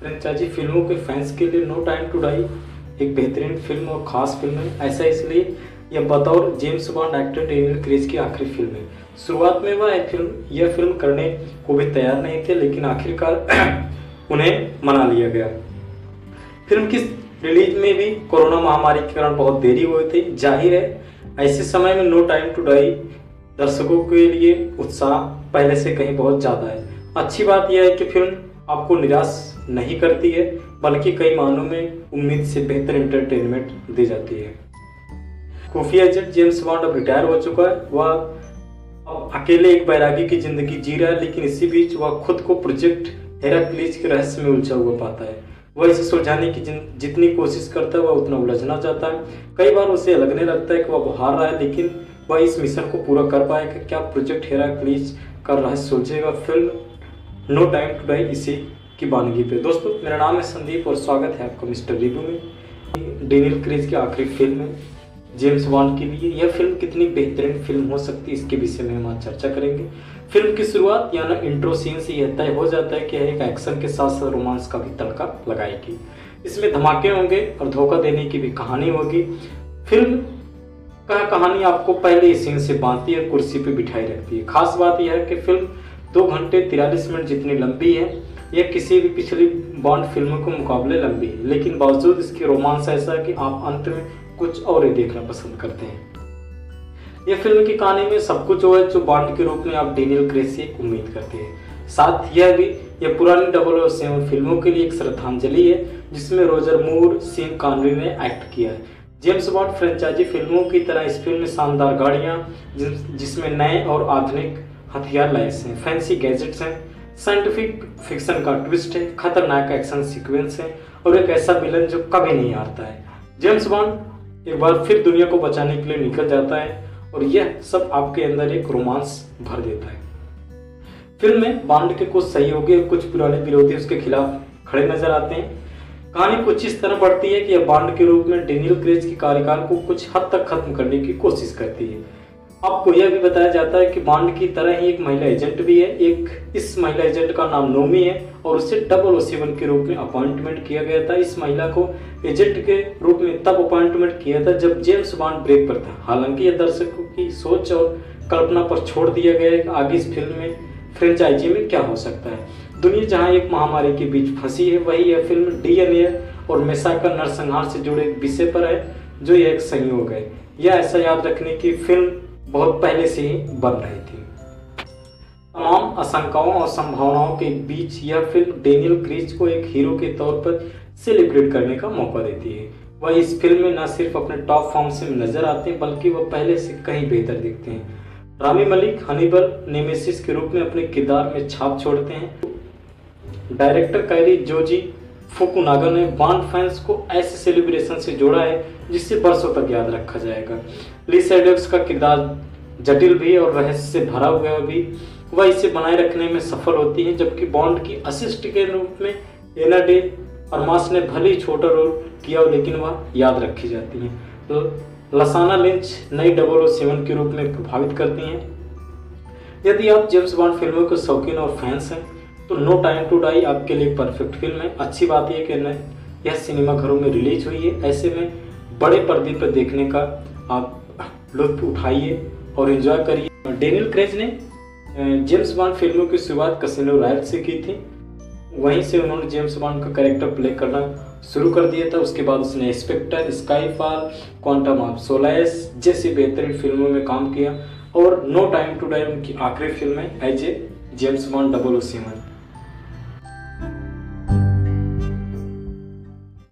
Franchise फ़िल्मों के fans के लिए नो टाइम टू डाई एक बेहतरीन फ़िल्म और ख़ास फ़िल्म है। ऐसा इसलिए, यह बतौर James Bond actor Daniel Craig की आखिरी फ़िल्म है। शुरुआत में वह फ़िल्म यह फ़िल्म करने को भी तैयार नहीं थे, लेकिन आखिरकार उन्हें मना लिया गया। फ़िल्म की रिलीज़ में भी कोरोना महामारी के कारण बहुत देरी हुई थी। ज़ाहिर है, ऐसे समय में नो टाइम टू डाई दर्शकों के लिए उत्साह पहले से कहीं बहुत ज़्यादा है। अच्छी बात यह है कि फ़िल्म आपको निराश नहीं करती है, बल्कि कई मानों में उम्मीद से बेहतर एंटरटेनमेंट दी जाती है। खुफिया एजेंट जेम्स बॉन्ड अब रिटायर हो चुका है। वह अकेले एक बैरागी की ज़िंदगी जी रहा है, लेकिन इसी बीच वह खुद को प्रोजेक्ट हेरा हेराक्लीज के रहस्य में उलझा हुआ पाता है। वह इसे सुलझाने की जितनी कोशिश करता है, वह उतना उलझना चाहता है। कई बार उसे लगने लगता है कि वह हार रहा है, लेकिन वह इस मिशन को पूरा कर पाएगा क्या प्रोजेक्ट हेरा क्लीज का रहस्य सुलझेगा। Film no time to die इसी की बानगी पे। दोस्तों, मेरा नाम है संदीप और स्वागत है आपका मिस्टर रिव्यू में। डेनियल क्रेज की आखिरी फ़िल्म है, जेम्स बॉन्ड के लिए यह फ़िल्म कितनी बेहतरीन फ़िल्म हो सकती है, इसके विषय में हम आज चर्चा करेंगे। फ़िल्म की शुरुआत या ना इंट्रो सीन से यह तय हो जाता है कि यह एक एक्शन के साथ साथ रोमांस का भी तड़का लगाएगी। इसमें धमाके होंगे और धोखा देने की भी कहानी होगी। फ़िल्म का कहानी आपको पहले ही सीन से बांधती है, कुर्सी पर बिठाई रखती है। खास बात यह है कि फ़िल्म दो घंटे तिरालीस मिनट जितनी लंबी है यह किसी भी पिछली बॉन्ड फ़िल्मों के मुकाबले लंबी है, लेकिन बावजूद इसकी रोमांस ऐसा है कि आप अंत में कुछ और ही देखना पसंद करते हैं। यह फ़िल्म की कहानी में सब कुछ वो है जो बॉन्ड के रूप में आप डेनियल क्रेज से उम्मीद करते हैं। साथ यह भी यह पुरानी डबल और सेवन फ़िल्मों के लिए एक श्रद्धांजलि है, जिसमें रोजर मूर सिंह कानरी ने एक्ट किया है। जेम्स बॉन्ड फ्रेंचाइजी फ़िल्मों की तरह इस फ़िल्म में शानदार गाड़ियाँ जिसमें नए और आधुनिक हथियार लाइस हैं फैंसी गैजेट्स हैं साइंटिफिक फिक्शन का ट्विस्ट है, खतरनाक एक्शन सीक्वेंस है और एक ऐसा विलन जो कभी नहीं आता है। जेम्स बॉन्ड एक बार फिर दुनिया को बचाने के लिए निकल जाता है और यह सब आपके अंदर एक रोमांस भर देता है। फ़िल्म में बॉन्ड के कुछ सहयोगी और कुछ पुराने विरोधी उसके खिलाफ खड़े नज़र आते हैं। कहानी कुछ इस तरह बढ़ती है कि यह बॉन्ड के रूप में डेनियल क्रेज की कार्यकाल को कुछ हद तक खत्म करने की कोशिश करती है। आपको यह भी बताया जाता है कि बॉन्ड की तरह ही एक महिला एजेंट भी है, एक इस महिला एजेंट का नाम नोमी है और उसे डबल ओ सेवन के रूप में अपॉइंटमेंट किया गया था। इस महिला को एजेंट के रूप में तब अपॉइंटमेंट किया था जब जेम्स बॉन्ड ब्रेक पर था। हालाँकि यह दर्शकों की सोच और कल्पना पर छोड़ दिया गया है आगे इस फ़िल्म में फ्रेंचाइजी में क्या हो सकता है। दुनिया जहाँ एक महामारी के बीच फंसी है, वही यह फ़िल्म डीएनए और मेसा का नरसंहार से जुड़े विषय पर है, जो यह एक संयोग है। यह ऐसा याद रखने की फ़िल्म बहुत पहले से बन रही थी। तमाम आशंकाओं और संभावनाओं के बीच यह फ़िल्म डेनियल क्रीज को एक हीरो के तौर पर सेलिब्रेट करने का मौका देती है। वह इस फ़िल्म में न सिर्फ़ अपने टॉप फॉर्म से नज़र आते हैं, बल्कि वह पहले से कहीं बेहतर दिखते हैं। रामी मलिक हनीबल नेमेसिस के रूप में अपने किरदार में छाप छोड़ते हैं। डायरेक्टर कैरी जोजी फुकुनागा ने बॉन्ड फैंस को ऐसे सेलिब्रेशन से जोड़ा है, जिससे बरसों तक याद रखा जाएगा। ली सैडक्स का किरदार जटिल भी और रहस्य से भरा हुआ भी वह इसे बनाए रखने में सफल होती है, जबकि बॉन्ड की असिस्ट के रूप में एना डे अरमास ने भले ही छोटा रोल किया लेकिन वह याद रखी जाती हैं। लसाना लिंच नई डबल सेवन के रूप में प्रभावित करती हैं। यदि आप जेम्स बॉन्ड फ़िल्मों के शौकीन और फैंस हैं तो नो टाइम टू डाई आपके लिए परफेक्ट फ़िल्म है। अच्छी बात यह कि यह सिनेमा घरों में रिलीज़ हुई है। ऐसे में बड़े पर्दे पर देखने का आप लुत्फ उठाइए और इन्जॉय करिए। डेनियल क्रेज ने जेम्स बॉन्ड फ़िल्मों की शुरुआत कसिनो रॉयल से की थी। वहीं से उन्होंने जेम्स बॉन्ड का कैरेक्टर प्ले करना शुरू कर दिया था। उसके बाद उसने Spectre Skyfall Quantum of Solace जैसी बेहतरीन फ़िल्मों में काम किया। और नो टाइम टू डाई उनकी आखिरी फ़िल्म है as a James Bond double O seven